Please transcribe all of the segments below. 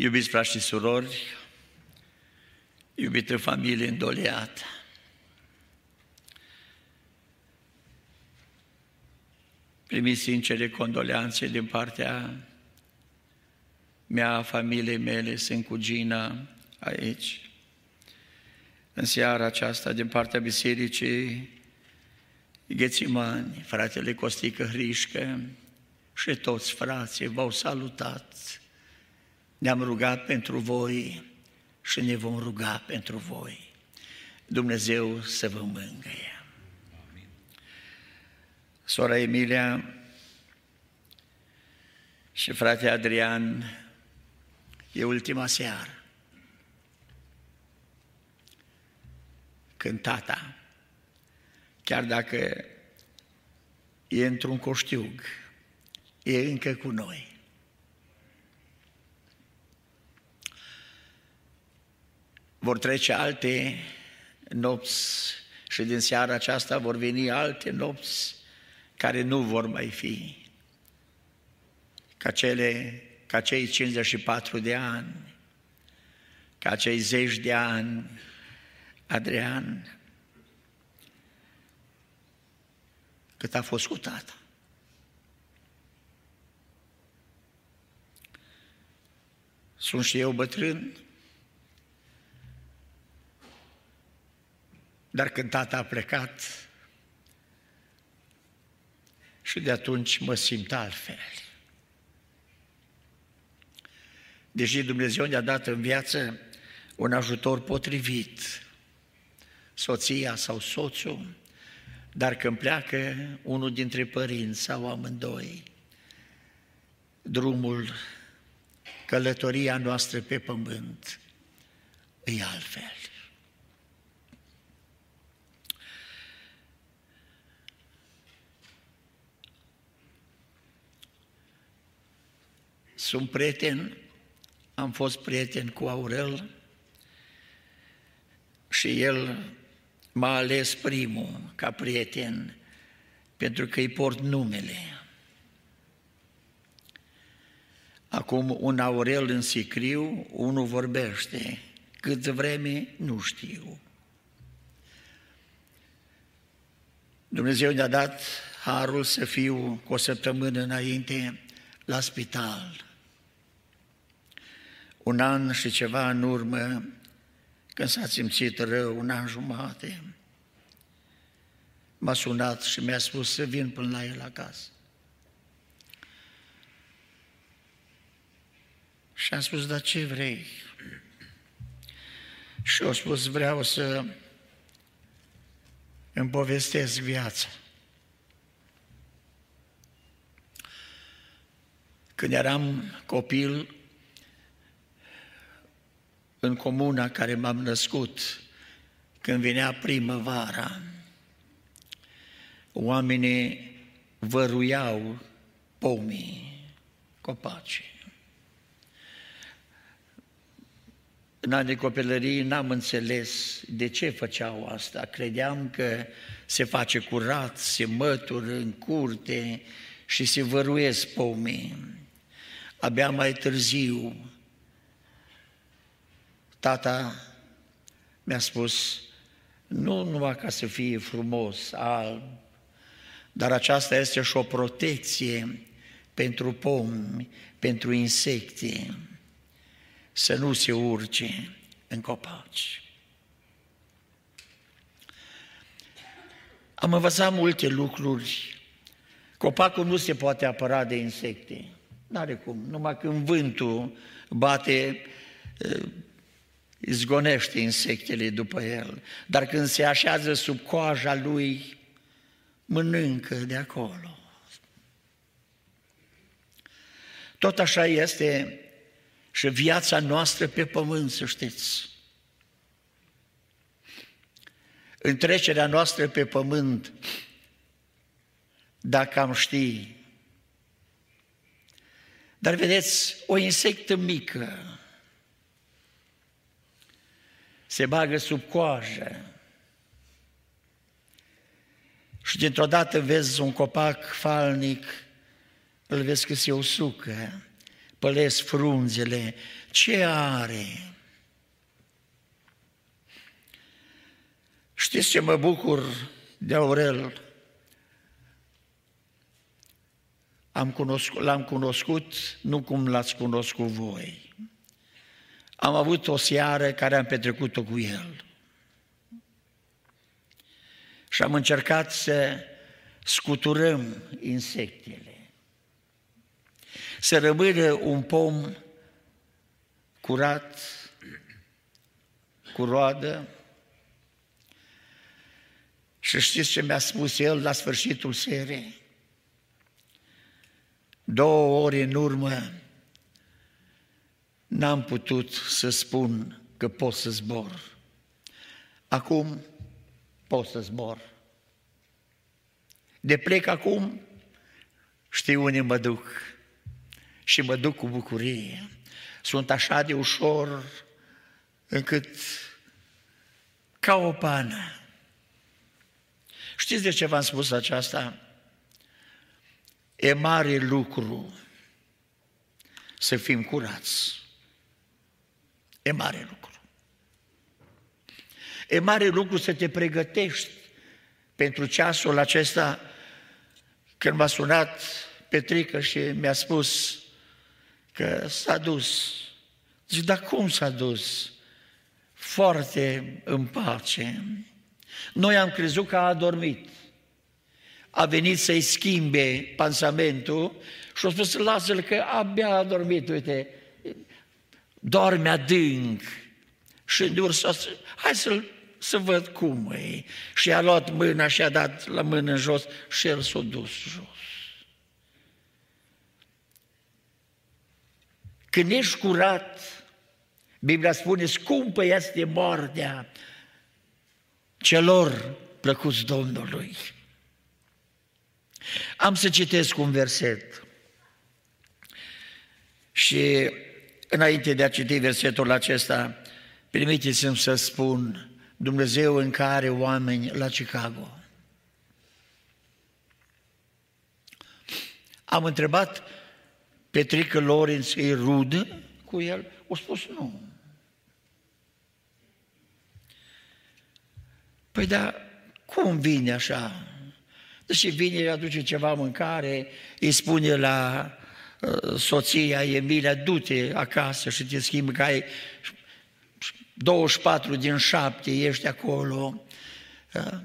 Iubiți frați și surori, iubită familie îndoleată, primiți sincere condoleanțe din partea mea, familiei mele, sunt cu Gina aici. În seara aceasta, din partea bisericii Ghețimani, fratele Costică Hrișcă și toți frații v-au salutat. Ne-am rugat pentru voi și ne vom ruga pentru voi. Dumnezeu să vă mângâie. Sora Emilia și frate Adrian, e ultima seară. Când tata, chiar dacă e într-un coștiug, e încă cu noi. Vor trece alte nopți și din seara aceasta vor veni alte nopți care nu vor mai fi ca, cele, ca cei 54 de ani, ca cei zeci de ani, Adrian, cât a fost cu tata. Sunt și eu bătrân, dar când tata a plecat, și de atunci mă simt altfel. Deși Dumnezeu ne-a dat în viață un ajutor potrivit, soția sau soțul, dar când pleacă unul dintre părinți sau amândoi, drumul, călătoria noastră pe pământ e altfel. Sunt prieten, am fost prieten cu Aurel și el m-a ales primul ca prieten pentru că îi port numele. Acum un Aurel în sicriu, unul vorbește, cât vreme nu știu. Dumnezeu ne-a dat harul să fiu cu o săptămână înainte la spital un an și ceva în urmă, când s-a simțit rău, un an jumate, m-a sunat și mi-a spus să vin până la el acasă. Și am spus, dar ce vrei? Și au spus, vreau să îmi povestesc viața. Când eram copil, în comuna care m-am născut, când vinea primăvara, oamenii văruiau pomii, copaci. În anii copilării n-am înțeles de ce făceau asta. Credeam că se face curat, se mătură în curte și se văruiesc pomii. Abia mai târziu Tata mi-a spus, nu numai ca să fie frumos, alb, dar aceasta este și o protecție pentru pomi, pentru insecte, să nu se urce în copaci. Am învățat multe lucruri. Copacul nu se poate apăra de insecte. N-are cum. Numai când vântul bate, izgonește insectele după el, dar când se așează sub coaja lui, mănâncă de acolo. Tot așa este și viața noastră pe pământ, să știți. Întrecerea noastră pe pământ, dacă am ști. Dar vedeți, o insectă mică, se bagă sub coajă. Și dintr-o dată vezi un copac falnic, îl vezi că se usucă, pălesc frunzele, ce are? Știți ce mă bucur de Aurel? Am cunoscut, l-am cunoscut nu cum l-ați cunoscut voi. Am avut o seară care am petrecut-o cu el. Și am încercat să scuturăm insectele. Să rămână un pom curat, cu roadă. Și știți ce mi-a spus el la sfârșitul serii? Două ore în urmă n-am putut să spun că pot să zbor. Acum pot să zbor. De plec acum, știu unde mă duc și mă duc cu bucurie. Sunt așa de ușor încât ca o pană. Știți de ce v-am spus aceasta? E mare lucru să fim curați. E mare lucru. E mare lucru să te pregătești pentru ceasul acesta când m-a sunat Petrică și mi-a spus că s-a dus. Zic, dar cum s-a dus? Foarte în pace. Noi am crezut că a adormit a venit să-i schimbe pansamentul și a spus, lasă-l că abia a dormit, uite, dorme adânc. Și în ursa, hai să să văd cum e. Și a luat mâna și a dat la mână în jos și el s-a dus jos. Când ești curat, Biblia spune, scumpă este moartea celor plăcuți Domnului. Am să citesc un verset. Și înainte de a citi versetul acesta, permiteți-mi să spun Dumnezeu în care oameni la Chicago. Am întrebat Petrică Lorenz îi rudă cu el? O spus nu. Păi da, cum vine așa? Și vine, aduce ceva mâncare, îi spune la uh, soția Emilia, du-te acasă și te schimbi că ai 24 din 7 ești acolo. Uh,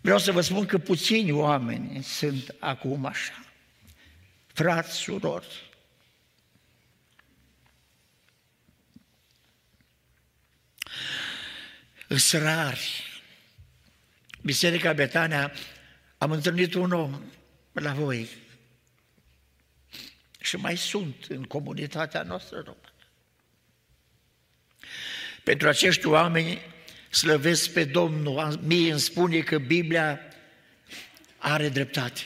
vreau să vă spun că puțini oameni sunt acum așa. Frați, surori. Îs rari. Biserica Betania am întâlnit un om la voi și mai sunt în comunitatea noastră română. Pentru acești oameni slăvesc pe Domnul. Mie îmi spune că Biblia are dreptate.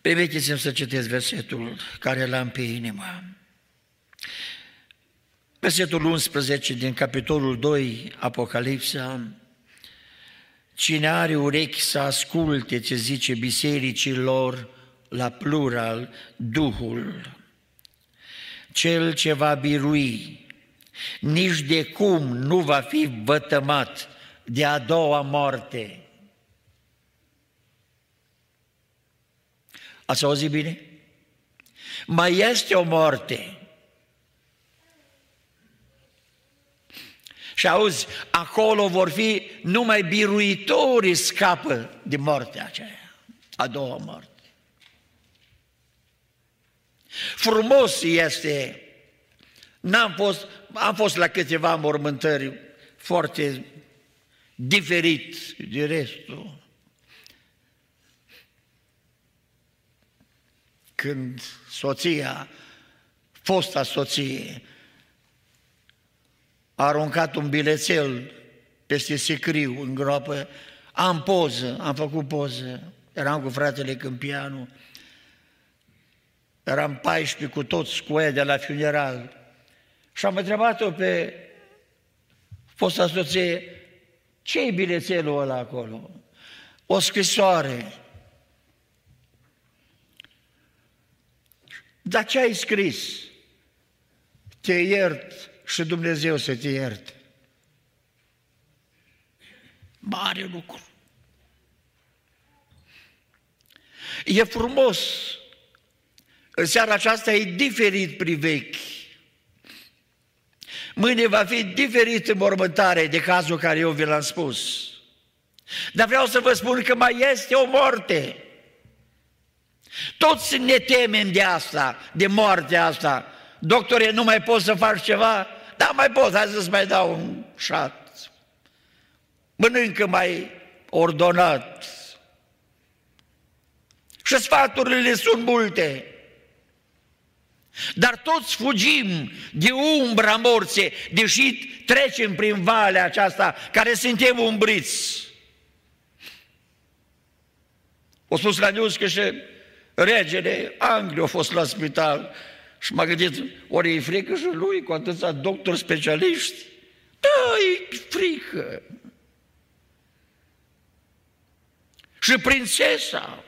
Permiteți-mi să citesc versetul care l-am pe inimă. Versetul 11 din capitolul 2, Apocalipsa, Cine are urechi să asculte ce zice bisericilor la plural Duhul, cel ce va birui, nici de cum nu va fi vătămat de a doua moarte. Ați auzit bine? Mai este o moarte, Și auzi, acolo vor fi numai biruitorii scapă de moartea aceea, a doua moarte. Frumos este, n-am fost, am fost la câteva mormântări foarte diferit de restul. Când soția, fosta soție, a aruncat un bilețel peste sicriu în groapă, am poză, am făcut poză, eram cu fratele Câmpianu, eram 14 cu toți cu ea de la funeral și am întrebat-o pe fosta soție, ce e bilețelul ăla acolo? O scrisoare. Dar ce ai scris? Te iert și Dumnezeu să te ierte. Mare lucru. E frumos. În seara aceasta e diferit privechi. Mâine va fi diferit în mormântare de cazul care eu vi l-am spus. Dar vreau să vă spun că mai este o moarte. Toți ne temem de asta, de moartea asta. Doctore, nu mai poți să faci ceva? Da, mai pot, hai să-ți mai dau un șat. Mănâncă mai ordonat. Și sfaturile sunt multe. Dar toți fugim de umbra morții, deși trecem prin valea aceasta care suntem umbriți. O spus la news că și regele Angliei a fost la spital și m-a gândit, ori e frică și lui cu atâția doctori specialiști? Da, e frică. Și prințesa,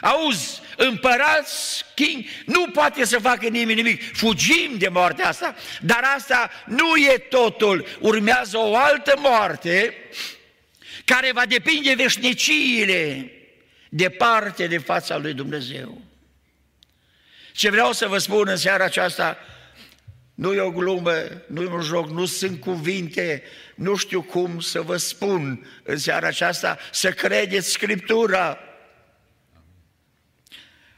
Auzi, împărați, king, nu poate să facă nimeni nimic. Fugim de moartea asta, dar asta nu e totul. Urmează o altă moarte care va depinde veșniciile departe de fața lui Dumnezeu. Ce vreau să vă spun în seara aceasta, nu e o glumă, nu e un joc, nu sunt cuvinte, nu știu cum să vă spun în seara aceasta, să credeți Scriptura.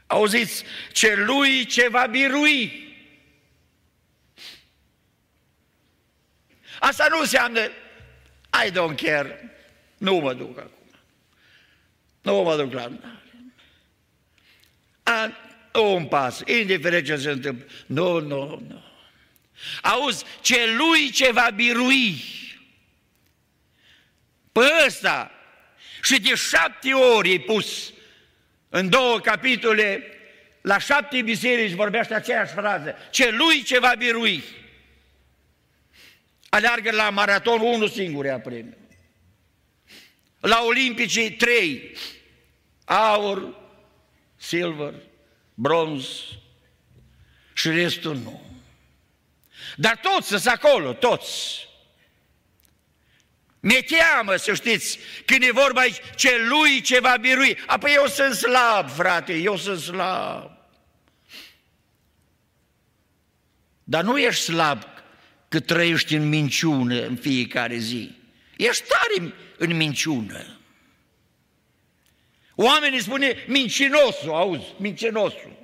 Auziți, celui ce va birui. Asta nu înseamnă, I don't care, nu mă duc acum. Nu mă duc la A, un pas, indiferent ce se întâmplă. Nu, nu, nu. Auzi, celui ce va birui pe ăsta și de șapte ori e pus în două capitole, la șapte biserici vorbește aceeași frază. Celui ce va birui. Aleargă la maraton unul singur ia premiu. La Olimpici trei. Aur, silver, bronz și restul nu. Dar toți sunt acolo, toți. Mi-e teamă, să știți, când e vorba aici, celui ce va birui. Apoi eu sunt slab, frate, eu sunt slab. Dar nu ești slab că trăiești în minciună în fiecare zi. Ești tare în minciună. Oamenii spune mincinosul, auzi, mincinosul.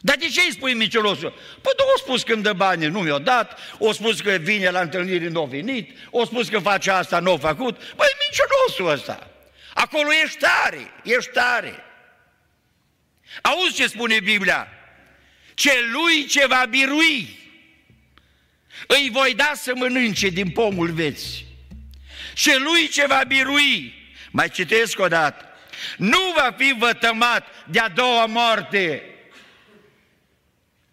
Dar de ce îi spui mincinosul? Păi nu o spus când dă bani, nu mi-o dat, o spus că vine la întâlnire, nu a venit, o spus că face asta, nu a făcut. Păi mincinosul ăsta. Acolo ești tare, ești tare. Auzi ce spune Biblia? Celui ce va birui, îi voi da să mănânce din pomul veți. Celui ce va birui, mai citesc o dată, nu va fi vătămat de-a doua moarte.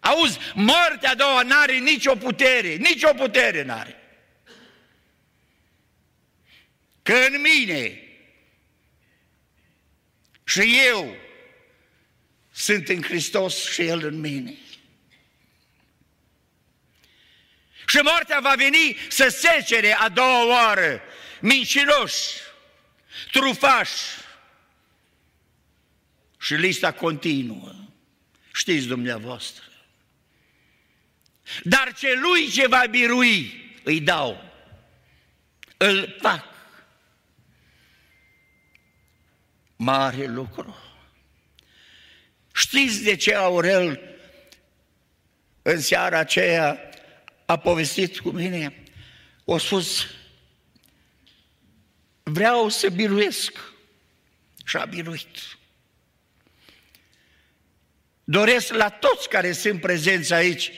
Auzi, moartea a doua n-are nicio putere, nicio putere n-are. Că în mine și eu sunt în Hristos și El în mine. Și moartea va veni să secere a doua oară mincinoși, trufași, și lista continuă. Știți dumneavoastră. Dar celui ce va birui, îi dau, îl fac. Mare lucru. Știți de ce Aurel în seara aceea a povestit cu mine? O spus, vreau să biruiesc. Și a biruit. Doresc la toți care sunt prezenți aici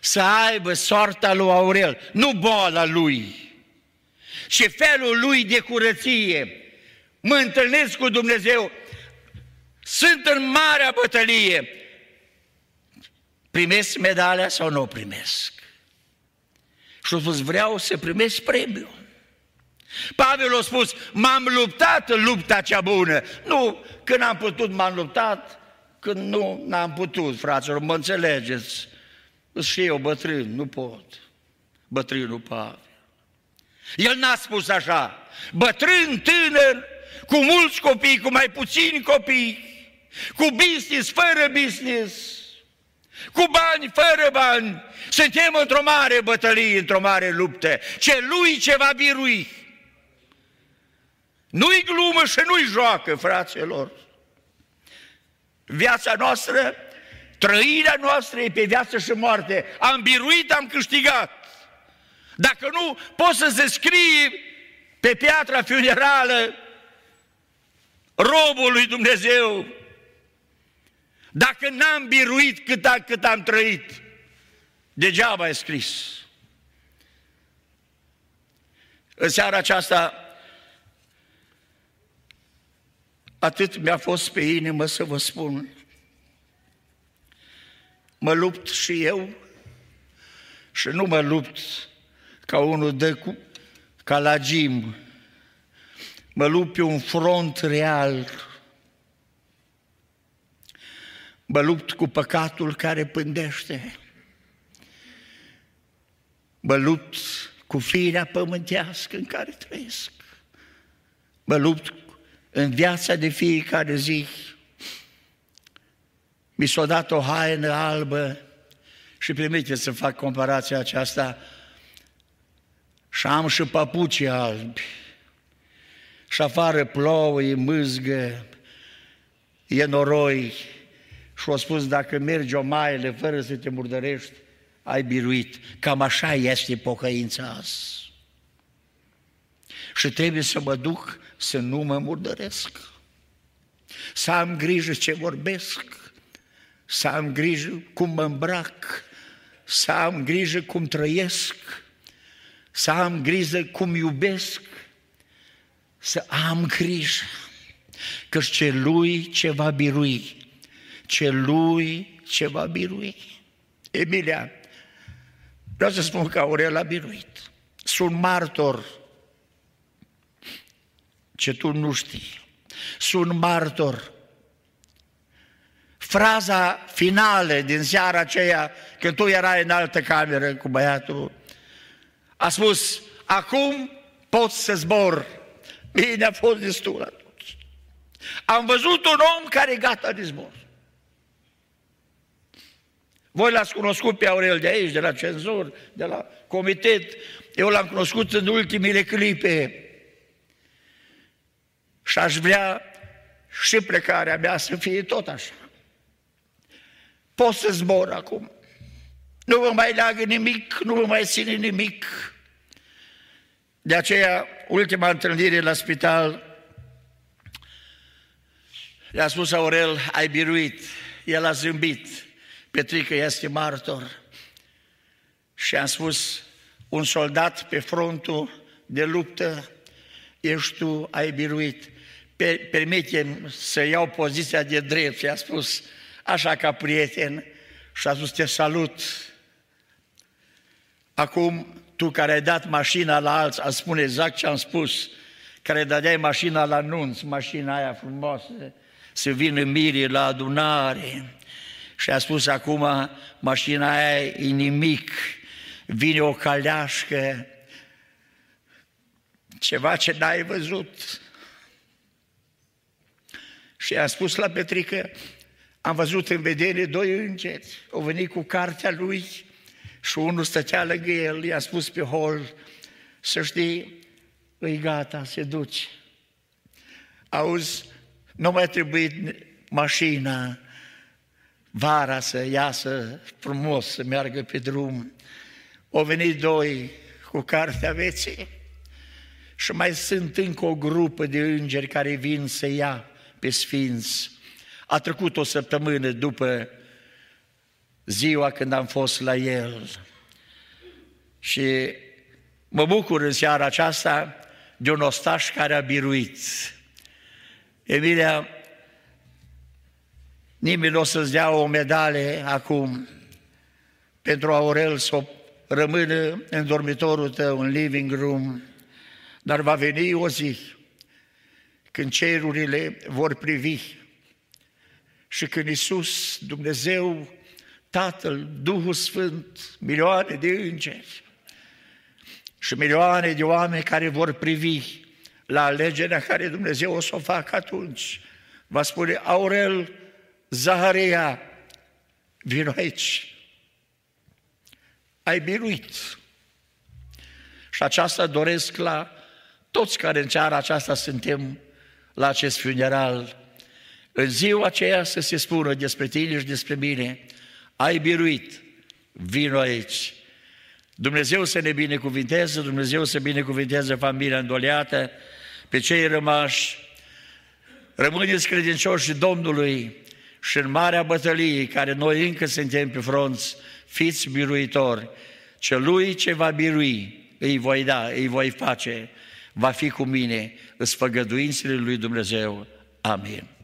să aibă soarta lui Aurel, nu boala lui. Și felul lui de curăție. Mă întâlnesc cu Dumnezeu, sunt în marea bătălie. Primesc medalia sau nu o primesc? Și a spus, vreau să primesc premiul. Pavel a spus, m-am luptat în lupta cea bună. Nu, când am putut m-am luptat, când nu n-am putut, fraților, mă înțelegeți, și eu bătrân, nu pot. Bătrânul Pavel. El n-a spus așa, bătrân, tânăr, cu mulți copii, cu mai puțini copii, cu business, fără business, cu bani, fără bani, suntem într-o mare bătălie, într-o mare luptă. Ce lui ce va birui. Nu-i glumă și nu-i joacă, fraților. Viața noastră, trăirea noastră e pe viață și moarte. Am biruit, am câștigat. Dacă nu, poți să se scrie pe piatra funerală robul lui Dumnezeu. Dacă n-am biruit cât, a, cât am trăit, degeaba e scris. În seara aceasta, atât mi-a fost pe inimă să vă spun. Mă lupt și eu și nu mă lupt ca unul de cu, ca la gym. Mă lupt pe un front real. Mă lupt cu păcatul care pândește. Mă lupt cu firea pământească în care trăiesc. Mă lupt în viața de fiecare zi. Mi s-a dat o haină albă și permite să fac comparația aceasta și am și papuci albi. Și afară plouă, e mâzgă, e noroi. Și au spus, dacă mergi o maile fără să te murdărești, ai biruit. Cam așa este pocăința azi. Și trebuie să mă duc să nu mă murdăresc. Să am grijă ce vorbesc, să am grijă cum mă îmbrac, să am grijă cum trăiesc, să am grijă cum iubesc, să am grijă, că celui ce va birui, celui ce va birui. Emilia, vreau să spun că Aurel a biruit. Sunt martor ce tu nu știi. Sunt martor. Fraza finală din seara aceea, când tu erai în altă cameră cu băiatul, a spus, acum pot să zbor. Bine a fost destul atunci. Am văzut un om care e gata de zbor. Voi l-ați cunoscut pe Aurel de aici, de la cenzur, de la comitet. Eu l-am cunoscut în ultimile clipe. Și aș vrea și plecarea mea să fie tot așa. Pot să zbor acum. Nu vă mai leagă nimic, nu vă mai ține nimic. De aceea, ultima întâlnire la spital, i-a spus Aurel, ai biruit. El a zâmbit. Petrică este martor. Și a spus, un soldat pe frontul de luptă, ești tu, ai biruit. Permite-mi să iau poziția de drept. Și a spus, așa ca prieten, și a spus, te salut. Acum tu care ai dat mașina la alți, a spune exact ce am spus, care dădeai mașina la nunț, mașina aia frumoasă, să vină mirii la adunare. Și a spus acum, mașina aia e nimic, vine o caleașcă, ceva ce n-ai văzut. Și a spus la Petrică, am văzut în vedere doi îngeri, au venit cu cartea lui, și unul stătea lângă el, i-a spus pe hol, să știi, îi gata, se duce. Auzi, nu mai trebuie mașina vara să iasă frumos, să meargă pe drum. Au venit doi cu cartea veții și mai sunt încă o grupă de îngeri care vin să ia pe sfinți. A trecut o săptămână după ziua când am fost la el. Și mă bucur în seara aceasta de un ostaș care a biruit. Emilia, nimeni nu o să-ți dea o medale acum pentru Aurel să o rămână în dormitorul tău, în living room, dar va veni o zi când cerurile vor privi Și când Iisus, Dumnezeu, Tatăl, Duhul Sfânt, milioane de îngeri și milioane de oameni care vor privi la alegerea care Dumnezeu o să o facă atunci, va spune, Aurel, Zaharia, vino aici. Ai biruit. Și aceasta doresc la toți care în ceara aceasta suntem la acest funeral. În ziua aceea să se spună despre tine și despre mine, ai biruit, vino aici. Dumnezeu să ne binecuvinteze, Dumnezeu să binecuvinteze familia îndoleată, pe cei rămași, rămâneți credincioși Domnului și în marea bătălie, care noi încă suntem pe fronți, fiți biruitori. Celui ce va birui, îi voi da, îi voi face, va fi cu mine, îs făgăduințele lui Dumnezeu. Amin.